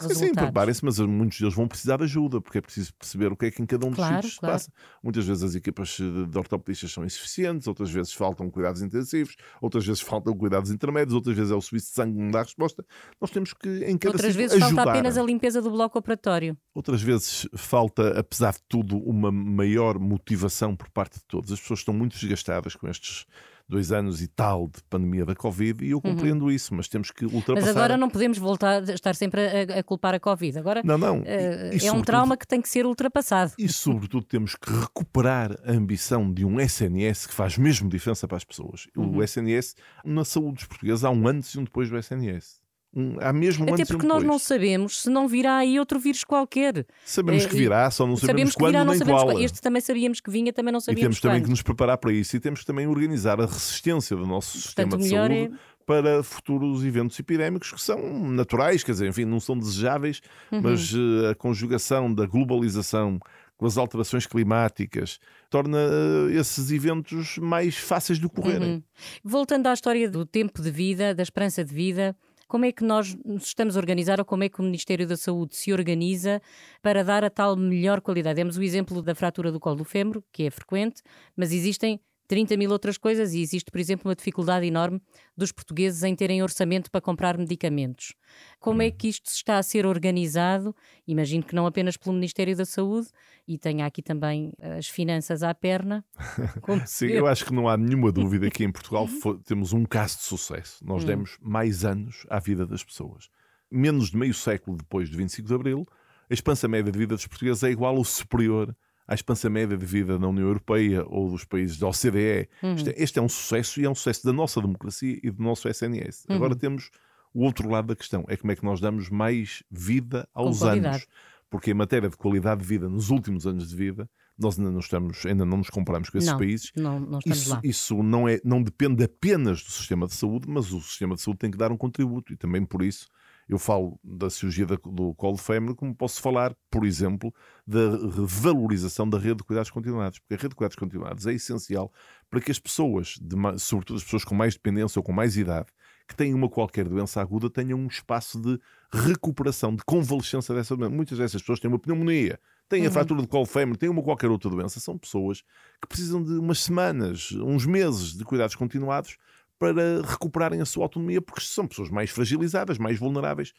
Sim, sim preparem-se, mas muitos deles vão precisar de ajuda, porque é preciso perceber o que é que em cada um dos claro, sítios claro. se passa. Muitas vezes as equipas de ortopedistas são insuficientes, outras vezes faltam cuidados intensivos, outras vezes faltam cuidados intermédios, outras vezes é o serviço de sangue que não dá resposta. Nós temos que, em cada Outras vezes ajudar. falta apenas a limpeza do bloco operatório. Outras vezes falta, apesar de tudo, uma maior motivação por parte de todos. As pessoas estão muito desgastadas com estes dois anos e tal de pandemia da Covid e eu uhum. compreendo uhum. isso, mas temos que ultrapassar. Mas agora não podemos voltar a estar sempre a, a culpar a Covid. Agora não, não. Uh, e, e, é um trauma que tem que ser ultrapassado. E sobretudo temos que recuperar a ambição de um SNS que faz mesmo diferença para as pessoas. Uhum. O SNS, na saúde dos portugueses, há um antes e um depois do SNS. Um, há mesmo um Até porque nós não sabemos se não virá aí outro vírus qualquer. Sabemos que virá, só não sabemos, sabemos quando virá, nem sabemos qual. Este também sabíamos que vinha, também não sabíamos E temos quando. também que nos preparar para isso e temos que também organizar a resistência do nosso Portanto, sistema de saúde é... para futuros eventos epidémicos que são naturais, quer dizer, enfim, não são desejáveis, uhum. mas uh, a conjugação da globalização com as alterações climáticas, torna uh, esses eventos mais fáceis de ocorrerem. Uhum. Voltando à história do tempo de vida, da esperança de vida, como é que nós nos estamos a organizar ou como é que o Ministério da Saúde se organiza para dar a tal melhor qualidade? Demos o exemplo da fratura do colo do fêmur, que é frequente, mas existem 30 mil outras coisas e existe, por exemplo, uma dificuldade enorme dos portugueses em terem orçamento para comprar medicamentos. Como é hum. que isto está a ser organizado? Imagino que não apenas pelo Ministério da Saúde e tenha aqui também as finanças à perna. Sim, eu acho que não há nenhuma dúvida que em Portugal temos um caso de sucesso. Nós hum. demos mais anos à vida das pessoas. Menos de meio século depois de 25 de Abril, a expansão média de vida dos portugueses é igual ou superior à expansão média de vida na União Europeia ou dos países da OCDE. Uhum. Este, é, este, é um sucesso e é um sucesso da nossa democracia e do nosso SNS. Uhum. Agora temos o outro lado da questão, é como é que nós damos mais vida aos anos. Porque em matéria de qualidade de vida, nos últimos anos de vida, nós ainda não estamos, ainda não nos comparamos com esses não, países. Não, não isso, isso não, é, não depende apenas do sistema de saúde, mas o sistema de saúde tem que dar um contributo e também por isso eu falo da cirurgia do colo fémur, como posso falar, por exemplo, da valorização da rede de cuidados continuados, porque a rede de cuidados continuados é essencial para que as pessoas, sobretudo as pessoas com mais dependência ou com mais idade, que têm uma qualquer doença aguda, tenham um espaço de recuperação, de convalescença dessa doença. Muitas dessas pessoas têm uma pneumonia, têm a uhum. fratura de colo fémur, têm uma qualquer outra doença. São pessoas que precisam de umas semanas, uns meses de cuidados continuados para recuperarem a sua autonomia, porque são pessoas mais fragilizadas, mais vulneráveis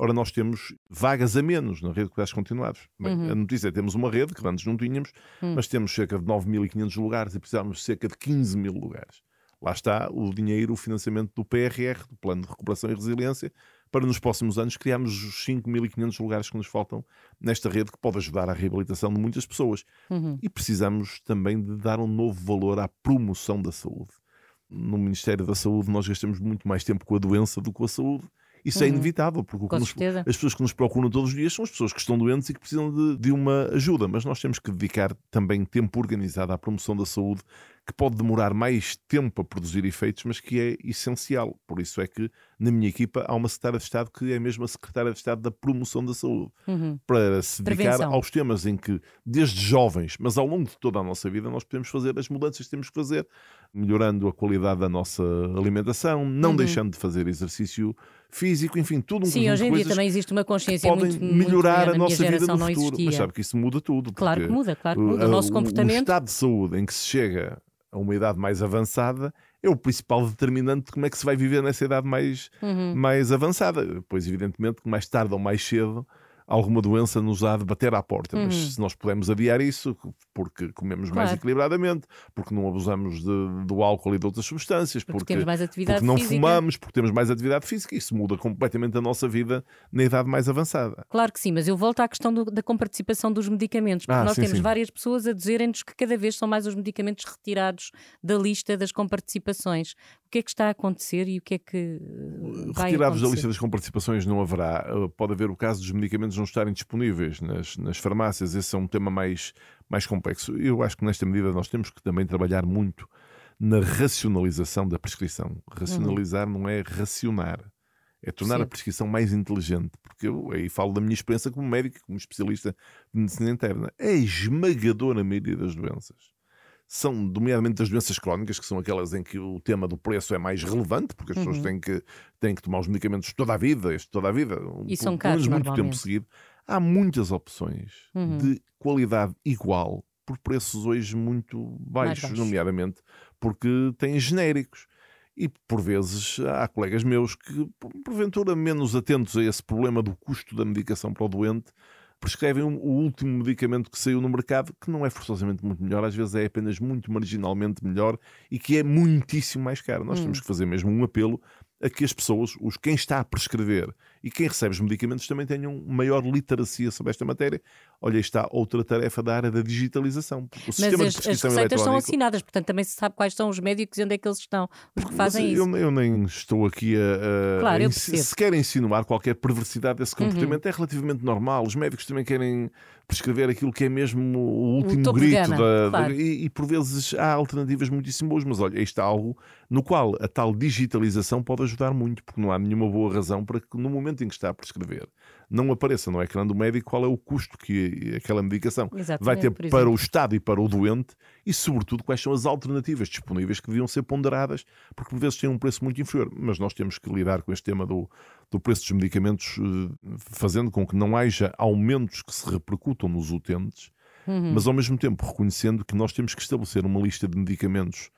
Ora, nós temos vagas a menos na rede de cuidados continuados. Bem, Uhum. A notícia é que temos uma rede que antes não tínhamos, Hum. mas temos cerca de 9.500 lugares e precisamos de cerca de 15 mil lugares. Lá está o dinheiro, o financiamento do PRR, do Plano de Recuperação e Resiliência, para nos próximos anos criarmos os 5.500 lugares que nos faltam nesta rede que pode ajudar à reabilitação de muitas pessoas. Uhum. E precisamos também de dar um novo valor à promoção da saúde. No Ministério da Saúde nós gastamos muito mais tempo com a doença do que com a saúde. Isso é Uhum. inevitável, porque o que Com nos- as pessoas que nos procuram todos os dias são as pessoas que estão doentes e que precisam de, de uma ajuda. Mas nós temos que dedicar também tempo organizado à promoção da saúde, que pode demorar mais tempo a produzir efeitos, mas que é essencial. Por isso é que na minha equipa há uma secretária de Estado que é mesmo a secretária de Estado da promoção da saúde Uhum. para se dedicar Prevenção. aos temas em que, desde jovens, mas ao longo de toda a nossa vida, nós podemos fazer as mudanças que temos que fazer, melhorando a qualidade da nossa alimentação, não Uhum. deixando de fazer exercício físico, enfim, tudo um Sim, conjunto hoje em dia também existe uma consciência podem muito, melhorar a nossa vida geração no não futuro. existia. Mas sabe que isso muda tudo. Claro que muda, claro que o- muda. O a- nosso o- comportamento. O estado de saúde em que se chega a uma idade mais avançada é o principal determinante de como é que se vai viver nessa idade mais, Uhum. mais avançada. Pois, evidentemente, que mais tarde ou mais cedo alguma doença nos há de bater à porta. Mas Uhum. se nós pudermos adiar isso, porque comemos mais Claro. equilibradamente, porque não abusamos de- do álcool e de outras substâncias, Porque, porque, temos mais atividade porque não física. fumamos, porque temos mais atividade física, isso muda completamente a nossa vida na idade mais avançada. Claro que sim, mas eu volto à questão do- da comparticipação dos medicamentos, porque Ah, nós sim, temos sim. várias pessoas a dizerem-nos que cada vez são mais os medicamentos retirados da lista das comparticipações. O que é que está a acontecer e o que é que eh, vai Retirados da lista das comparticipações não haverá. Uh, Pode haver o caso dos medicamentos não estarem disponíveis nas, nas farmácias. Esse é um tema mais, mais complexo. Eu acho que nesta medida nós temos que também trabalhar muito na racionalização da prescrição. Racionalizar não é racionar. É tornar a Certo. prescrição mais inteligente. Porque eu aí falo da minha experiência como médico, como especialista de medicina interna. A esmagadora maioria das doenças são, nomeadamente das doenças crónicas, que são aquelas em que o tema do preço é mais relevante, porque as pessoas Uhum. têm que, têm que tomar os medicamentos toda a vida, toda a vida, E são pelo- pelo caros, menos muito tempo seguido. Há muitas opções Uhum. de qualidade igual por preços hoje muito baixos, baixos. nomeadamente porque têm genéricos. E por vezes há colegas meus que, por- porventura menos atentos a esse problema do custo da medicação para o doente, prescrevem o último medicamento que saiu no mercado, que não é forçosamente muito melhor, às vezes é apenas muito marginalmente melhor e que é muitíssimo mais caro. Nós Hum. temos que fazer mesmo um apelo a que as pessoas, os quem está a prescrever e quem recebe os medicamentos também tenham maior literacia sobre esta matéria. Olha, aí está outra tarefa da área da digitalização. O Mas sistema de as, as prescrição receitas são assinadas, portanto também se sabe quais são os médicos e onde é que eles estão, os que fazem Mas isso. eu, eu nem estou aqui a, a- Claro, a eu insi- percebo. Uhum. se quer insinuar qualquer perversidade desse comportamento, é relativamente normal. Os médicos também querem prescrever aquilo que é mesmo o último de grito. gama, da- da- claro. e, e por vezes há alternativas muitíssimo boas, mas olha, isto é algo no qual a tal digitalização pode ajudar muito, porque não há nenhuma boa razão para que no momento em que está a prescrever não apareça no ecrã do médico qual é o custo que aquela medicação Exatamente, vai ter para o Estado e para o doente e, sobretudo, quais são as alternativas disponíveis que deviam ser ponderadas, porque por vezes têm um preço muito inferior. Mas nós temos que lidar com este tema do, do preço dos medicamentos, eh, fazendo com que não haja aumentos que se repercutam nos utentes, Uhum. mas ao mesmo tempo reconhecendo que nós temos que estabelecer uma lista de medicamentos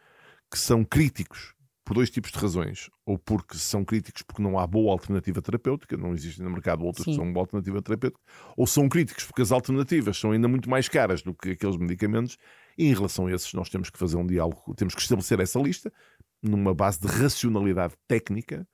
que são críticos por dois tipos de razões. Ou porque são críticos porque não há boa alternativa terapêutica, não existem no mercado outros que Sim. são boa alternativa terapêutica, ou são críticos porque as alternativas são ainda muito mais caras do que aqueles medicamentos, e em relação a esses nós temos que fazer um diálogo, temos que estabelecer essa lista numa base de racionalidade técnica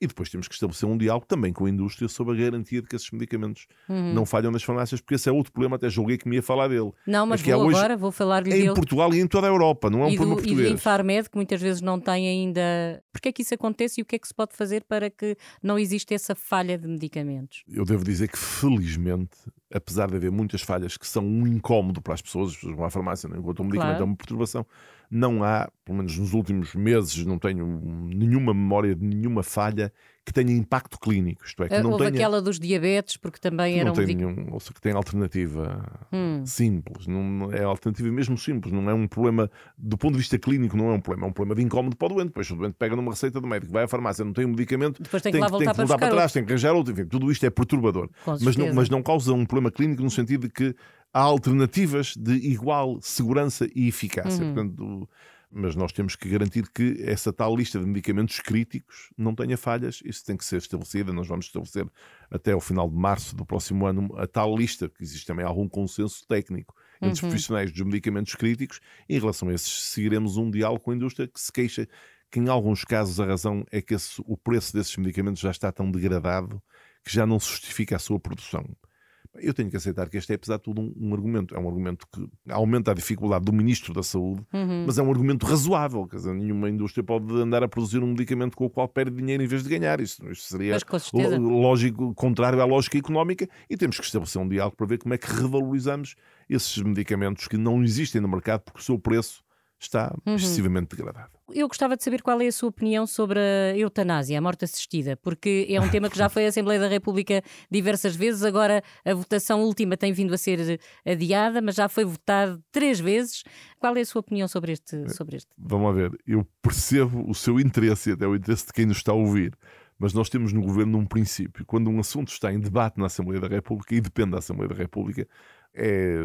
e depois temos que estabelecer um diálogo também com a indústria sobre a garantia de que esses medicamentos Uhum. não falham nas farmácias, porque esse é outro problema, até julguei que me ia falar dele. Não, mas é que vou hoje agora, vou falar-lhe Em dele. Portugal e em toda a Europa, não é um e, problema do, e do português. Infarmed, que muitas vezes não tem ainda. Porquê é que isso acontece e o que é que se pode fazer para que não exista essa falha de medicamentos? Eu devo dizer que, felizmente, apesar de haver muitas falhas que são um incómodo para as pessoas, as pessoas vão à farmácia, não encontram um medicamento, Claro. é uma perturbação, não há, pelo menos nos últimos meses, não tenho nenhuma memória de nenhuma falha que tenha impacto clínico. Isto é, que Ah, não Houve tenha. aquela dos diabetes, porque também era não um tem nenhum, ou seja, que tem alternativa Hum. simples, não é alternativa mesmo simples, não é um problema do ponto de vista clínico, não é um problema, é um problema de incómodo para o doente. Depois o doente pega numa receita do médico, vai à farmácia, não tem um medicamento, Depois tem que lá voltar tem que para voltar buscar para trás, tem que arranjar outro, enfim, tudo isto é perturbador. Mas não, mas não causa um problema clínico no sentido de que há alternativas de igual segurança e eficácia. Uhum. Portanto, mas nós temos que garantir que essa tal lista de medicamentos críticos não tenha falhas. Isso tem que ser estabelecida. Nós vamos estabelecer até ao final de março do próximo ano a tal lista, que existe também algum consenso técnico entre os uhum. profissionais dos medicamentos críticos. Em relação a esses, seguiremos um diálogo com a indústria que se queixa que, em alguns casos, a razão é que esse, o preço desses medicamentos já está tão degradado que já não se justifica a sua produção. Eu tenho que aceitar que este é, apesar de tudo, um, um, argumento. É um argumento que aumenta a dificuldade do Ministro da Saúde, uhum. mas é um argumento razoável. Quer dizer, nenhuma indústria pode andar a produzir um medicamento com o qual perde dinheiro em vez de ganhar. Isto, isto seria lógico, contrário à lógica económica e temos que estabelecer um diálogo para ver como é que revalorizamos esses medicamentos que não existem no mercado porque o seu preço está uhum. excessivamente degradado. Eu gostava de saber qual é a sua opinião sobre a eutanásia, a morte assistida, porque é um tema que já foi à Assembleia da República diversas vezes. Agora a votação última tem vindo a ser adiada, mas já foi votado três vezes. Qual é a sua opinião sobre este? Sobre este? Vamos ver, eu percebo o seu interesse e até o interesse de quem nos está a ouvir. Mas nós temos no governo um princípio. Quando um assunto está em debate na Assembleia da República e depende da Assembleia da República, é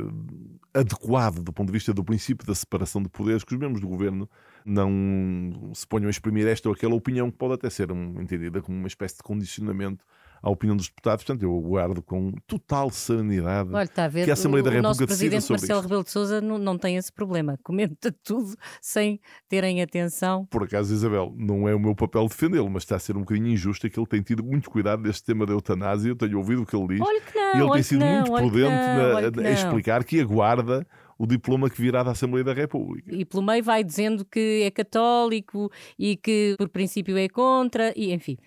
adequado do ponto de vista do princípio da separação de poderes que os membros do governo não se ponham a exprimir esta ou aquela opinião que pode até ser entendida como uma espécie de condicionamento à opinião dos deputados. Portanto, eu aguardo com total serenidade Olha, está a ver, que a Assembleia o, da República nosso presidente Marcelo isto. Rebelo de Sousa não, não tem esse problema. Comenta tudo sem terem atenção. Por acaso, Isabel, não é o meu papel defendê-lo, mas está a ser um bocadinho injusto que ele tem tido muito cuidado deste tema da eutanásia. Eu tenho ouvido o que ele diz. Olha que não, e ele tem sido não, muito prudente na, a explicar que aguarda o diploma que virá da Assembleia da República. E pelo meio vai dizendo que é católico e que por princípio é contra, e enfim.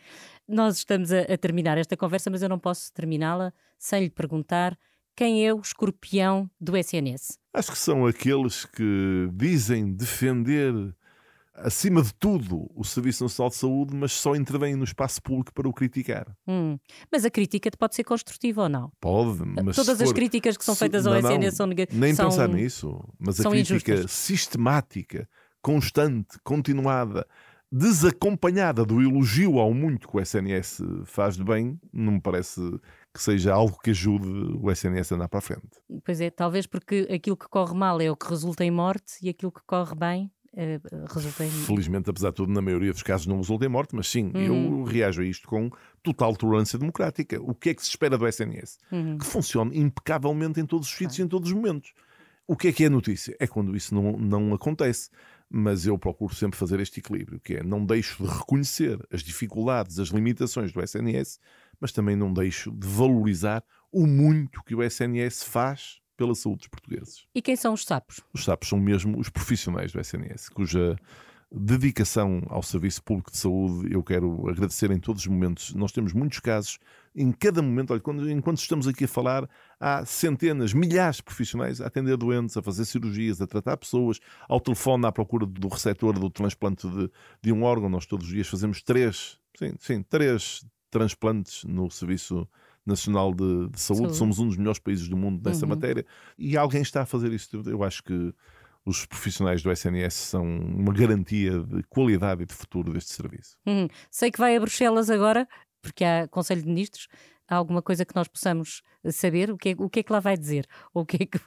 Nós estamos a, a terminar esta conversa, mas eu não posso terminá-la sem lhe perguntar quem é o escorpião do SNS. Acho que são aqueles que dizem defender acima de tudo, o Serviço Nacional de Saúde, mas só intervém no espaço público para o criticar. Hum. Mas a crítica pode ser construtiva ou não? Pode, mas. Todas as críticas que são feitas ao SNS são negativas. Nem são... pensar nisso. Mas a crítica injustas. sistemática, constante, continuada, desacompanhada do elogio ao muito que o SNS faz de bem, não me parece que seja algo que ajude o SNS a andar para a frente. Pois é, talvez porque aquilo que corre mal é o que resulta em morte e aquilo que corre bem eh, resulta em. Felizmente, apesar de tudo, na maioria dos casos não resulta em morte, mas sim, uhum. eu reajo a isto com total tolerância democrática. O que é que se espera do SNS? Uhum. Que funcione impecavelmente em todos os sítios e em todos os momentos. O que é que é notícia? É quando isso não, não acontece mas eu procuro sempre fazer este equilíbrio, que é não deixo de reconhecer as dificuldades, as limitações do SNS, mas também não deixo de valorizar o muito que o SNS faz pela saúde dos portugueses. E quem são os sapos? Os sapos são mesmo os profissionais do SNS, cuja dedicação ao serviço público de saúde eu quero agradecer em todos os momentos. Nós temos muitos casos, em cada momento, olha, quando, enquanto estamos aqui a falar, há centenas, milhares de profissionais a atender doentes, a fazer cirurgias, a tratar pessoas, ao telefone à procura do receptor do transplante de, de um órgão. Nós todos os dias fazemos três, sim, sim, três transplantes no Serviço Nacional de, de Saúde. Saúde. Somos um dos melhores países do mundo nessa uhum. matéria e alguém está a fazer isso. Eu acho que os profissionais do SNS são uma garantia de qualidade e de futuro deste serviço. Uhum. Sei que vai a Bruxelas agora, porque há Conselho de Ministros. Há alguma coisa que nós possamos saber? O que é, o que, é que lá vai dizer? o que é que...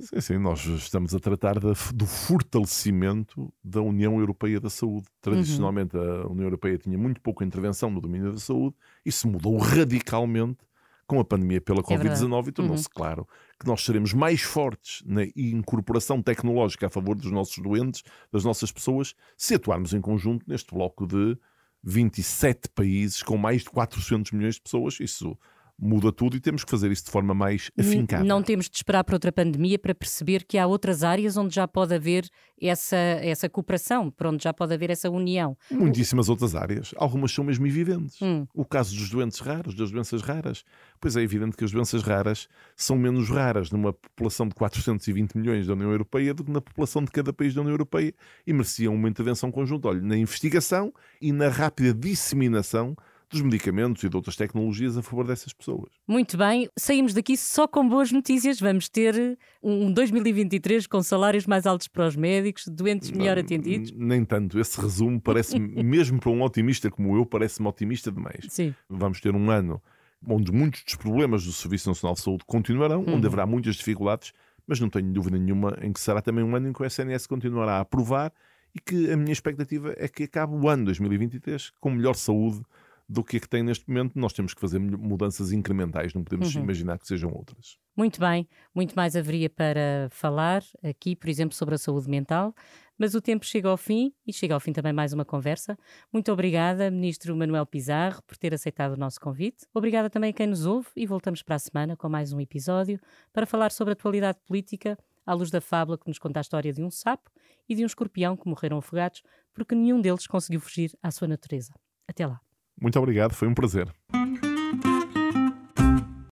Sim, sim, nós estamos a tratar do fortalecimento da União Europeia da Saúde. Tradicionalmente, uhum. a União Europeia tinha muito pouca intervenção no domínio da saúde. Isso mudou radicalmente com a pandemia pela é Covid-19 e tornou-se uhum. claro que nós seremos mais fortes na incorporação tecnológica a favor dos nossos doentes, das nossas pessoas, se atuarmos em conjunto neste bloco de 27 países com mais de 400 milhões de pessoas. Isso muda tudo e temos que fazer isso de forma mais afincada. Não temos de esperar para outra pandemia para perceber que há outras áreas onde já pode haver essa, essa cooperação, para onde já pode haver essa união. Muitíssimas outras áreas. Algumas são mesmo evidentes. Hum. O caso dos doentes raros, das doenças raras. Pois é evidente que as doenças raras são menos raras numa população de 420 milhões da União Europeia do que na população de cada país da União Europeia e mereciam uma intervenção conjunta, olha, na investigação e na rápida disseminação dos medicamentos e de outras tecnologias a favor dessas pessoas. Muito bem, saímos daqui só com boas notícias. Vamos ter um 2023 com salários mais altos para os médicos, doentes melhor Não, atendidos. Nem tanto. Esse resumo parece, mesmo para um otimista como eu, parece-me otimista demais. Sim. Vamos ter um ano onde muitos dos problemas do Serviço Nacional de Saúde continuarão, uhum. onde haverá muitas dificuldades, mas não tenho dúvida nenhuma em que será também um ano em que o SNS continuará a aprovar e que a minha expectativa é que acabe o ano 2023 com melhor saúde do que a que tem neste momento. Nós temos que fazer mudanças incrementais, não podemos uhum. imaginar que sejam outras. Muito bem, muito mais haveria para falar aqui, por exemplo, sobre a saúde mental, mas o tempo chega ao fim e chega ao fim também mais uma conversa. Muito obrigada, Ministro Manuel Pizarro, por ter aceitado o nosso convite. Obrigada também a quem nos ouve e voltamos para a semana com mais um episódio para falar sobre a atualidade política à luz da fábula que nos conta a história de um sapo e de um escorpião que morreram afogados porque nenhum deles conseguiu fugir à sua natureza. Até lá. Muito obrigado, foi um prazer.